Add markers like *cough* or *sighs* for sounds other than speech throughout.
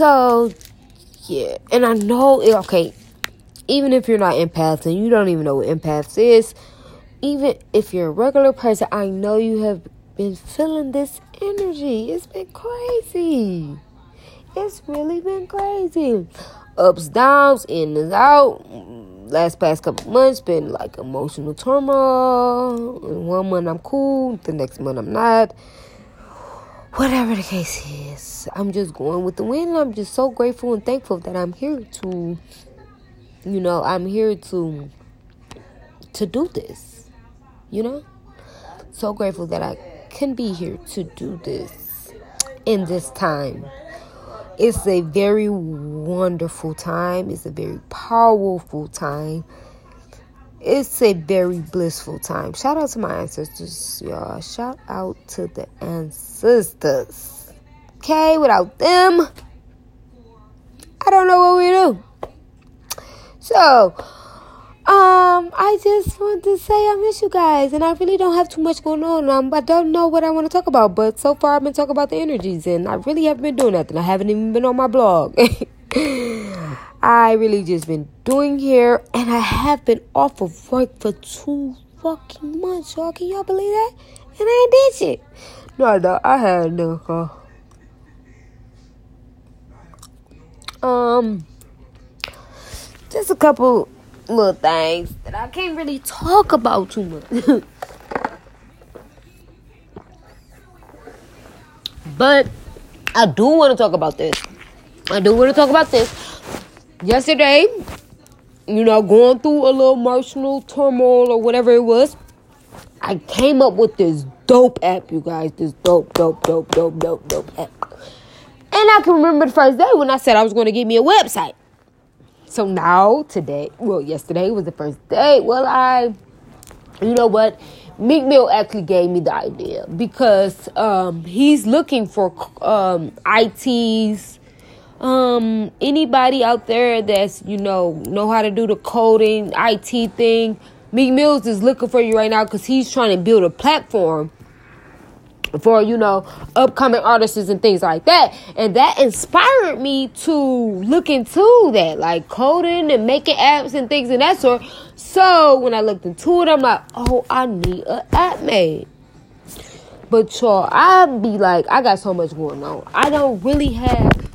So, yeah. And I know, eh, okay, even if you're not empath and you don't even know what empaths is, even if you're a regular person, I know you have been feeling this energy. It's been crazy. It's really been crazy. Ups, downs, in and out. Last past couple months been like emotional turmoil. One month I'm cool, the next month I'm not. Whatever the case is, I'm just going with the wind. I'm just so grateful and thankful that I'm here to, you know, I'm here to to do this. You know, so grateful that I can be here to do this in this time. It's a very wonderful time. It's a very powerful time. It's a very blissful time. Shout out to my ancestors, y'all. Shout out to the ancestors. Okay, without them, I don't know what we do. So, um, I just want to say I miss you guys, and I really don't have too much going on. Um, I don't know what I want to talk about, but so far I've been talking about the energies, and I really haven't been doing nothing. I haven't even been on my blog. *laughs* I really just been doing here, and I have been off of work for two fucking months, y'all. Can y'all believe that? And I did shit. No, no, I had no car. Um, just a couple little things that I can't really talk about too much. *laughs* but I do want to talk about this. I do want to talk about this. Yesterday, you know, going through a little emotional turmoil or whatever it was, I came up with this dope app, you guys. This dope, dope, dope, dope, dope, dope app. And I can remember the first day when I said I was going to get me a website. So now, today, well, yesterday was the first day. Well, I, you know what? Meek Mill actually gave me the idea because um, he's looking for um, ITs, um, anybody out there that's you know know how to do the coding, IT thing. Meek Mills is looking for you right now because he's trying to build a platform for you know upcoming artists and things like that. And that inspired me to look into that like coding and making apps and things of that sort. So when i looked into it i'm like oh i need an app made. But y'all i be like i got so much going on. I don't really have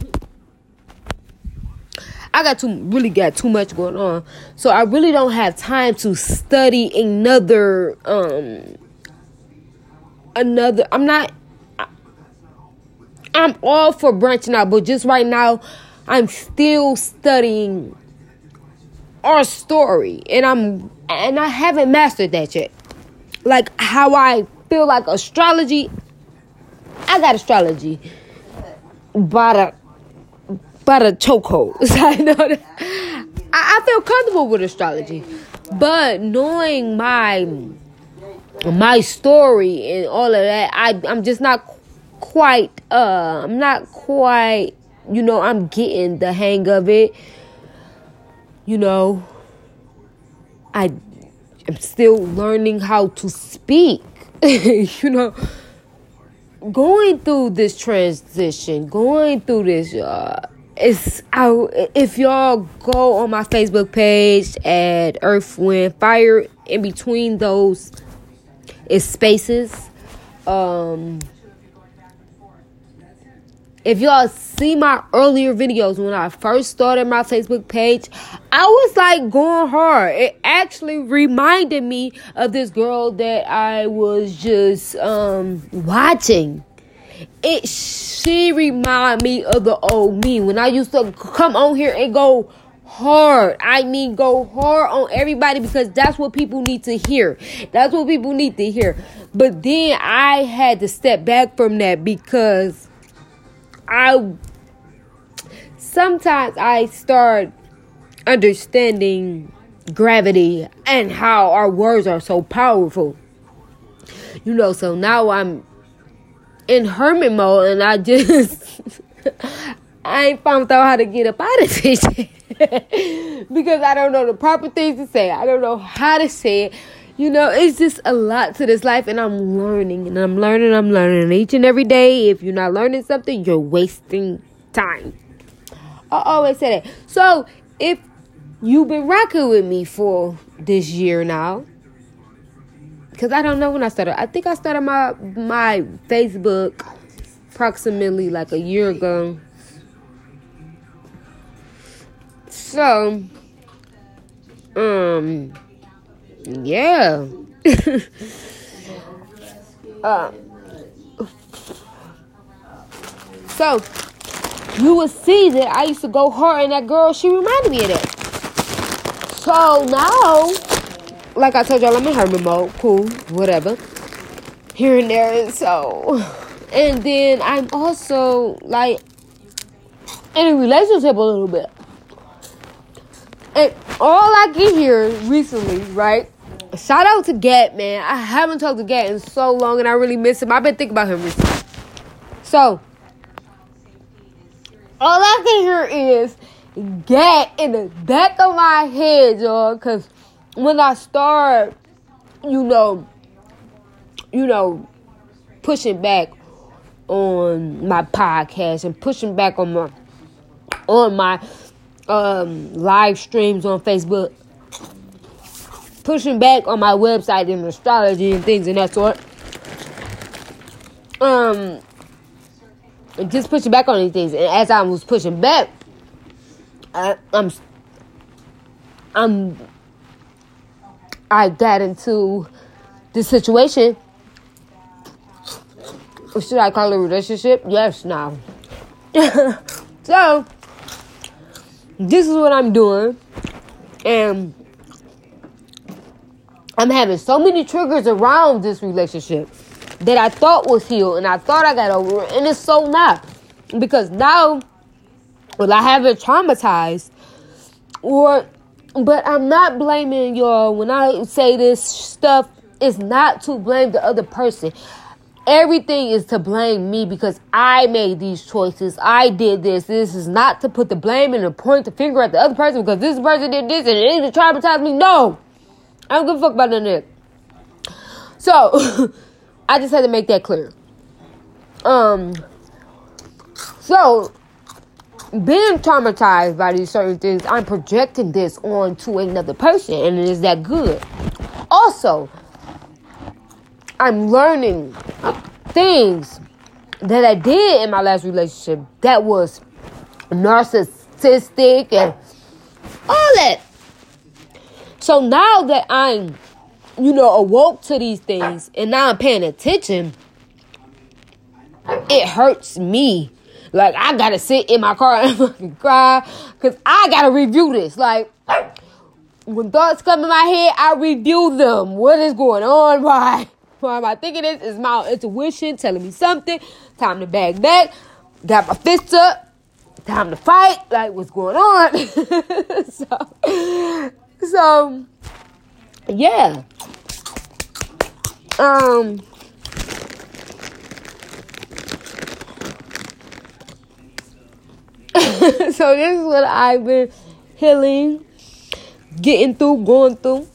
I got too really got too much going on. So I really don't have time to study another um another. I'm not. I'm all for branching out, but just right now, I'm still studying our story, and I'm and I haven't mastered that yet. Like how I feel like astrology. I got astrology, but but a chokehold. *laughs* I know that. I, I feel comfortable with astrology, but knowing my my story and all of that i i'm just not quite uh i'm not quite you know i'm getting the hang of it you know i am still learning how to speak *laughs* you know going through this transition going through this uh it's I, if y'all go on my facebook page at earth wind fire in between those is spaces. Um, if y'all see my earlier videos when I first started my Facebook page, I was like going hard. It actually reminded me of this girl that I was just um, watching. It she remind me of the old me when I used to come on here and go hard. I mean, go hard on everybody because that's what people need to hear. That's what people need to hear. But then I had to step back from that because I sometimes I start understanding gravity and how our words are so powerful. You know, so now I'm in hermit mode and I just I ain't found out how to get up out of this *laughs* because I don't know the proper things to say. I don't know how to say it. You know, it's just a lot to this life, and I'm learning, and I'm learning, I'm learning each and every day. If you're not learning something, you're wasting time. I always say that. So if you've been rocking with me for this year now, because I don't know when I started. I think I started my my Facebook approximately like a year ago. So, um, yeah. *laughs* uh, so, you will see that I used to go hard, and that girl, she reminded me of that. So now, like I told y'all, I'm in hermit mode. Cool, whatever. Here and there. And so, and then I'm also like in a relationship a little bit. And all I can hear recently, right? Shout out to Gat, man. I haven't talked to Gat in so long and I really miss him. I've been thinking about him recently. So, all I can hear is Gat in the back of my head, y'all. Because when I start, you know, you know, pushing back on my podcast and pushing back on my on my um, live streams on Facebook, pushing back on my website and astrology and things and that sort. Um, just pushing back on these things, and as I was pushing back, I, I'm, I'm, I got into this situation. Should I call it a relationship? Yes, now. *laughs* so, this is what I'm doing. And I'm having so many triggers around this relationship that I thought was healed and I thought I got over it. And it's so not. Because now, well, I haven't traumatized or but I'm not blaming y'all when I say this stuff it's not to blame the other person everything is to blame me because I made these choices. I did this. This is not to put the blame and to point the finger at the other person because this person did this and it traumatized me. No. I don't give a fuck about none of that. So, *laughs* I just had to make that clear. Um, so, being traumatized by these certain things, I'm projecting this onto another person, and is that good? Also, I'm learning things that I did in my last relationship that was narcissistic and all that. So now that I'm, you know, awoke to these things and now I'm paying attention, it hurts me. Like I gotta sit in my car and *laughs* fucking cry because I gotta review this. Like when thoughts come in my head, I review them. What is going on? *laughs* Why? Why am I thinking this? Is my intuition telling me something? Time to bag back. Got my fists up. Time to fight. Like what's going on? *laughs* so, so yeah. Um. *laughs* so this is what I've been healing, getting through, going through,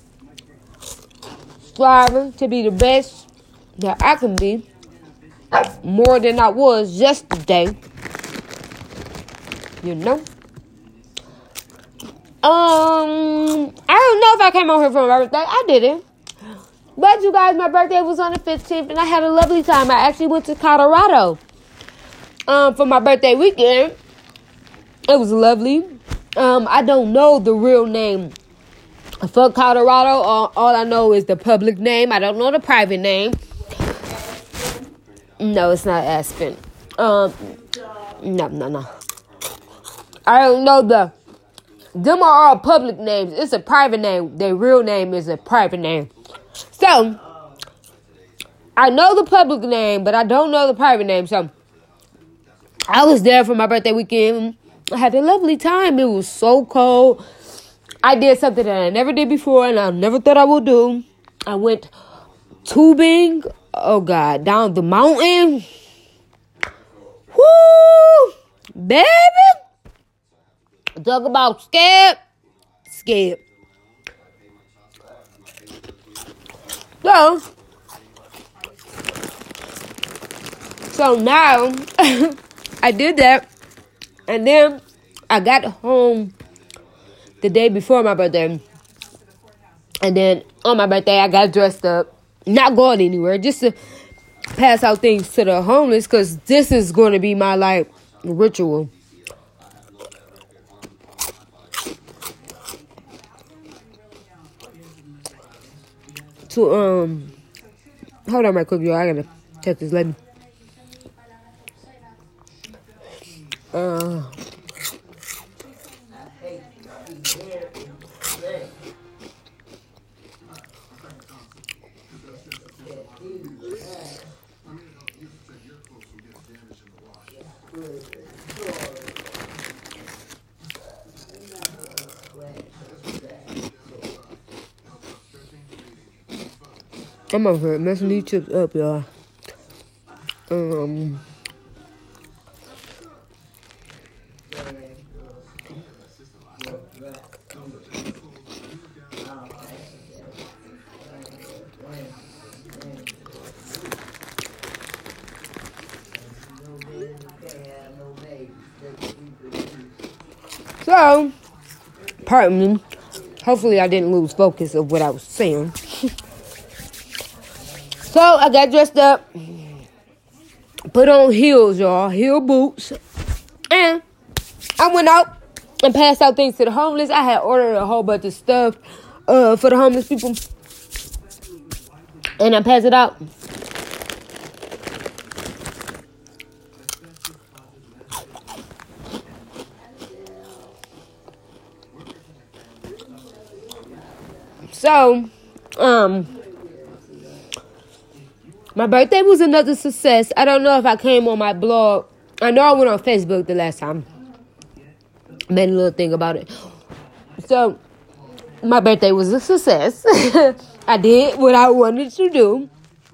striving to be the best that I can be more than I was yesterday. You know? Um, I don't know if I came on here for my birthday. I didn't. But you guys, my birthday was on the 15th and I had a lovely time. I actually went to Colorado um, for my birthday weekend. It was lovely. Um, I don't know the real name for Colorado. All, all I know is the public name. I don't know the private name. No, it's not Aspen. Um, no, no, no. I don't know the. Them are all public names. It's a private name. Their real name is a private name. So, I know the public name, but I don't know the private name. So, I was there for my birthday weekend. I had a lovely time. It was so cold. I did something that I never did before and I never thought I would do. I went tubing oh God, down the mountain. Whoo, baby. Talk about scared, scared. So, so now *laughs* I did that, and then I got home the day before my birthday. And then on my birthday, I got dressed up. Not going anywhere, just to pass out things to the homeless because this is going to be my like ritual. To um, hold on, quick, y'all. I gotta check this lady. I'm over here messing these chips up, y'all. Um. So, pardon me. Hopefully, I didn't lose focus of what I was saying. *laughs* so, I got dressed up, put on heels, y'all, heel boots, and I went out and passed out things to the homeless. I had ordered a whole bunch of stuff uh, for the homeless people, and I passed it out. So, um, my birthday was another success. I don't know if I came on my blog. I know I went on Facebook the last time. Made a little thing about it. So, my birthday was a success. *laughs* I did what I wanted to do.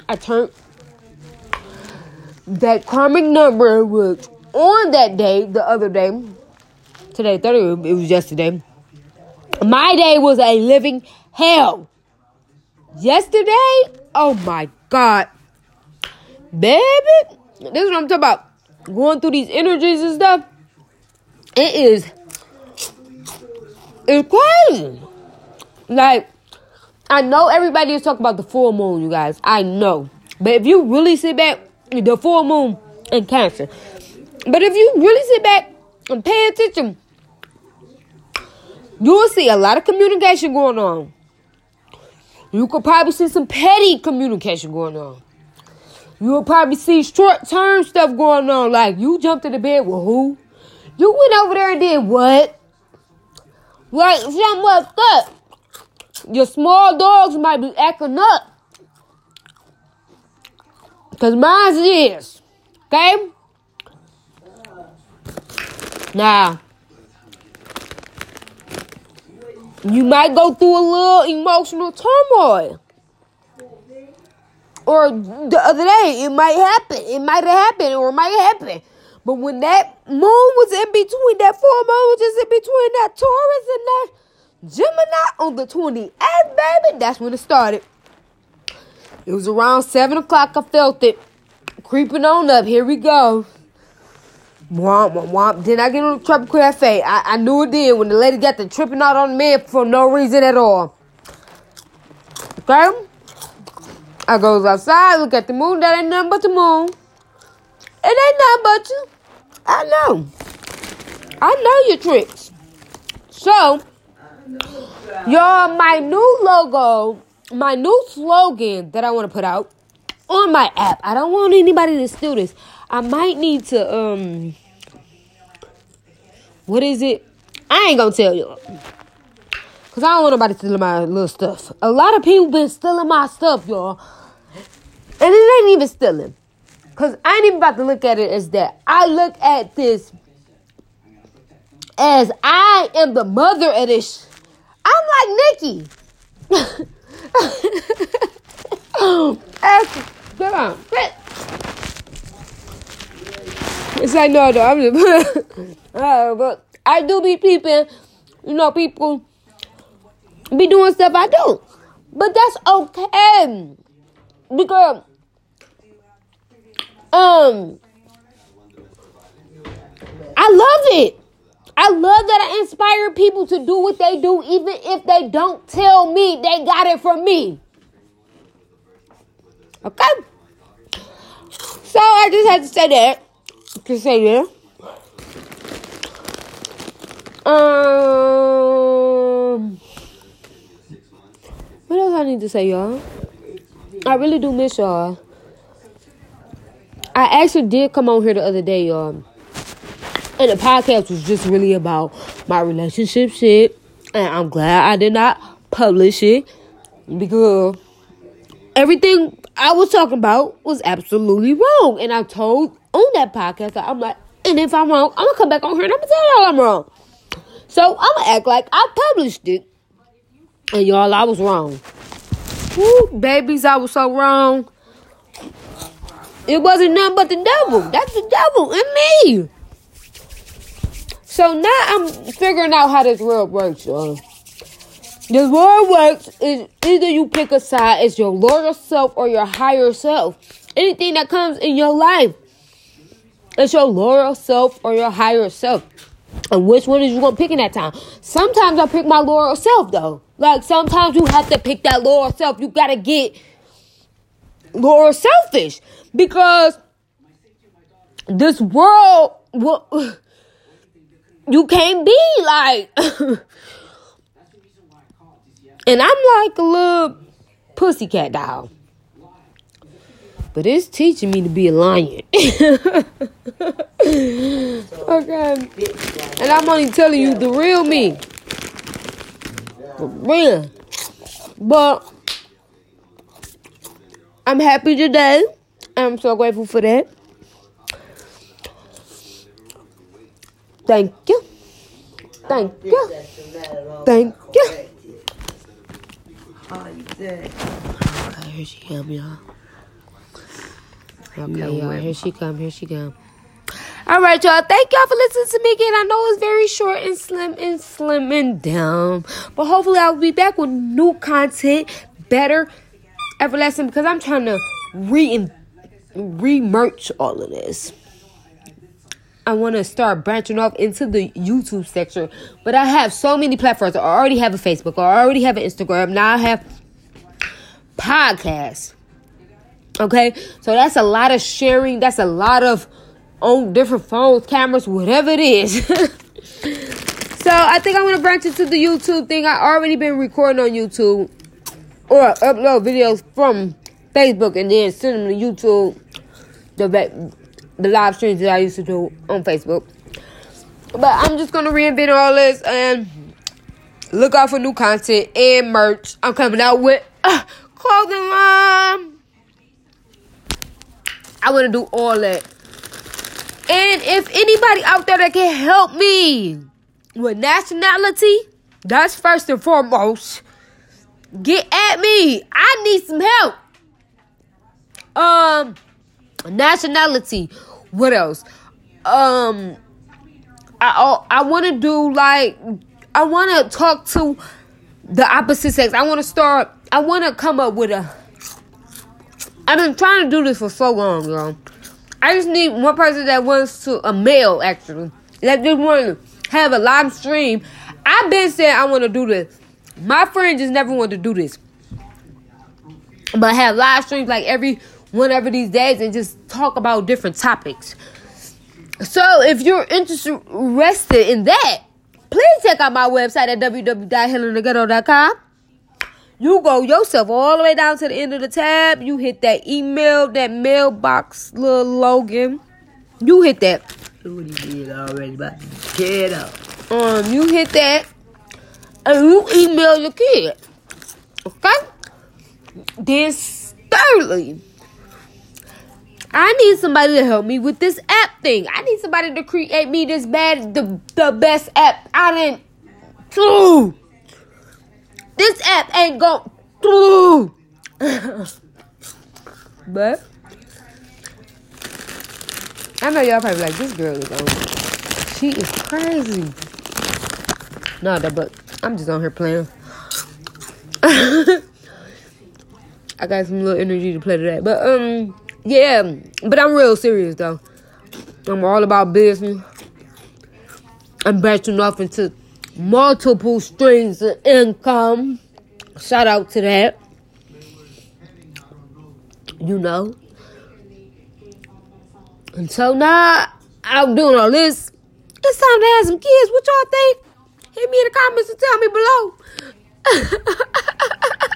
I turned that karmic number, was on that day, the other day, today, 30, it was yesterday. My day was a living hell. Yesterday, oh my God. Baby, this is what I'm talking about. Going through these energies and stuff. It is, it's crazy. Like, I know everybody is talking about the full moon, you guys. I know. But if you really sit back, the full moon in Cancer. But if you really sit back and pay attention, you will see a lot of communication going on. You could probably see some petty communication going on. You'll probably see short term stuff going on. Like you jumped in the bed with who? You went over there and did what? Like something like that. Your small dogs might be acting up. Cause mine is. Okay? Now You might go through a little emotional turmoil. Or the other day, it might happen. It might have happened or it might happen. But when that moon was in between, that full moon was just in between that Taurus and that Gemini on the 28th, baby, that's when it started. It was around 7 o'clock. I felt it creeping on up. Here we go. Womp, womp, womp. Then I get on the tropical cafe. I, I knew it then when the lady got the tripping out on man for no reason at all. Okay? I goes outside, look at the moon. That ain't nothing but the moon. It ain't nothing but you. I know. I know your tricks. So, y'all, my new logo, my new slogan that I want to put out on my app. I don't want anybody to steal this. I might need to um what is it? I ain't gonna tell you. Cause I don't want nobody stealing my little stuff. A lot of people been stealing my stuff, y'all. And it ain't even stealing. Cause I ain't even about to look at it as that. I look at this as I am the mother of this. I'm like Nikki. *laughs* Ask, come on, it's like no, no. I'm just, *laughs* uh, but I do be peeping. You know, people be doing stuff I do, but that's okay because um I love it. I love that I inspire people to do what they do, even if they don't tell me they got it from me. Okay? So I just had to say that. To say. Um, what else I need to say, y'all? I really do miss y'all. I actually did come on here the other day, y'all. And the podcast was just really about my relationship shit. And I'm glad I did not publish it because everything I was talking about was absolutely wrong. And I told on that podcast that I'm like, and if I'm wrong, I'm gonna come back on here and I'm gonna tell y'all I'm wrong. So I'm gonna act like I published it. And y'all, I was wrong. Woo, babies, I was so wrong. It wasn't nothing but the devil. That's the devil in me. So now I'm figuring out how this world works, y'all. This world works is either you pick a side as your lower self or your higher self. Anything that comes in your life, it's your lower self or your higher self. And which one is you gonna pick in that time? Sometimes I pick my lower self though. Like sometimes you have to pick that lower self. You gotta get lower selfish because this world will *sighs* you can't be like *laughs* and I'm like a little pussycat doll. But it's teaching me to be a lion. *laughs* okay. And I'm only telling you the real me. The real. But I'm happy today. I'm so grateful for that. Thank you. Thank you. Thank you. Okay, here she come, y'all. Okay, y'all. Here she come. Here she come. All right, y'all. Thank y'all for listening to me again. I know it's very short and slim and slim and down, but hopefully I'll be back with new content, better, everlasting. Because I'm trying to re re merch all of this. I want to start branching off into the YouTube section. But I have so many platforms. I already have a Facebook. I already have an Instagram. Now I have podcasts. Okay? So that's a lot of sharing. That's a lot of on different phones, cameras, whatever it is. *laughs* so I think I'm to branch into the YouTube thing. I already been recording on YouTube or upload videos from Facebook and then send them to YouTube. The the live streams that I used to do on Facebook. But I'm just gonna reinvent all this and look out for new content and merch. I'm coming out with uh, clothing line. I want to do all that. And if anybody out there that can help me with nationality, that's first and foremost. Get at me. I need some help. Um, nationality. What else? Um, I I want to do like I want to talk to the opposite sex. I want to start. I want to come up with a. I've been trying to do this for so long, y'all. I just need one person that wants to a male actually that just want to have a live stream. I've been saying I want to do this. My friend just never wanted to do this, but have live streams like every whenever these days and just talk about different topics. So if you're interested in that, please check out my website at www.healingtheghetto.com. You go yourself all the way down to the end of the tab. You hit that email, that mailbox little Logan. You hit that. What he did already, but get up. Um, you hit that, and you email your kid. Okay. Then thirdly, I need somebody to help me with this app thing. I need somebody to create me this bad, the, the best app. I didn't. Ooh, this app ain't go. Ooh. but I know y'all probably like this girl is on. She is crazy. No, that but I'm just on here playing. *laughs* I got some little energy to play today, but um. Yeah, but I'm real serious though. I'm all about business. I'm branching off into multiple streams of income. Shout out to that. You know. And so now I'm doing all this. It's time to have some kids. What y'all think? Hit me in the comments and tell me below. *laughs*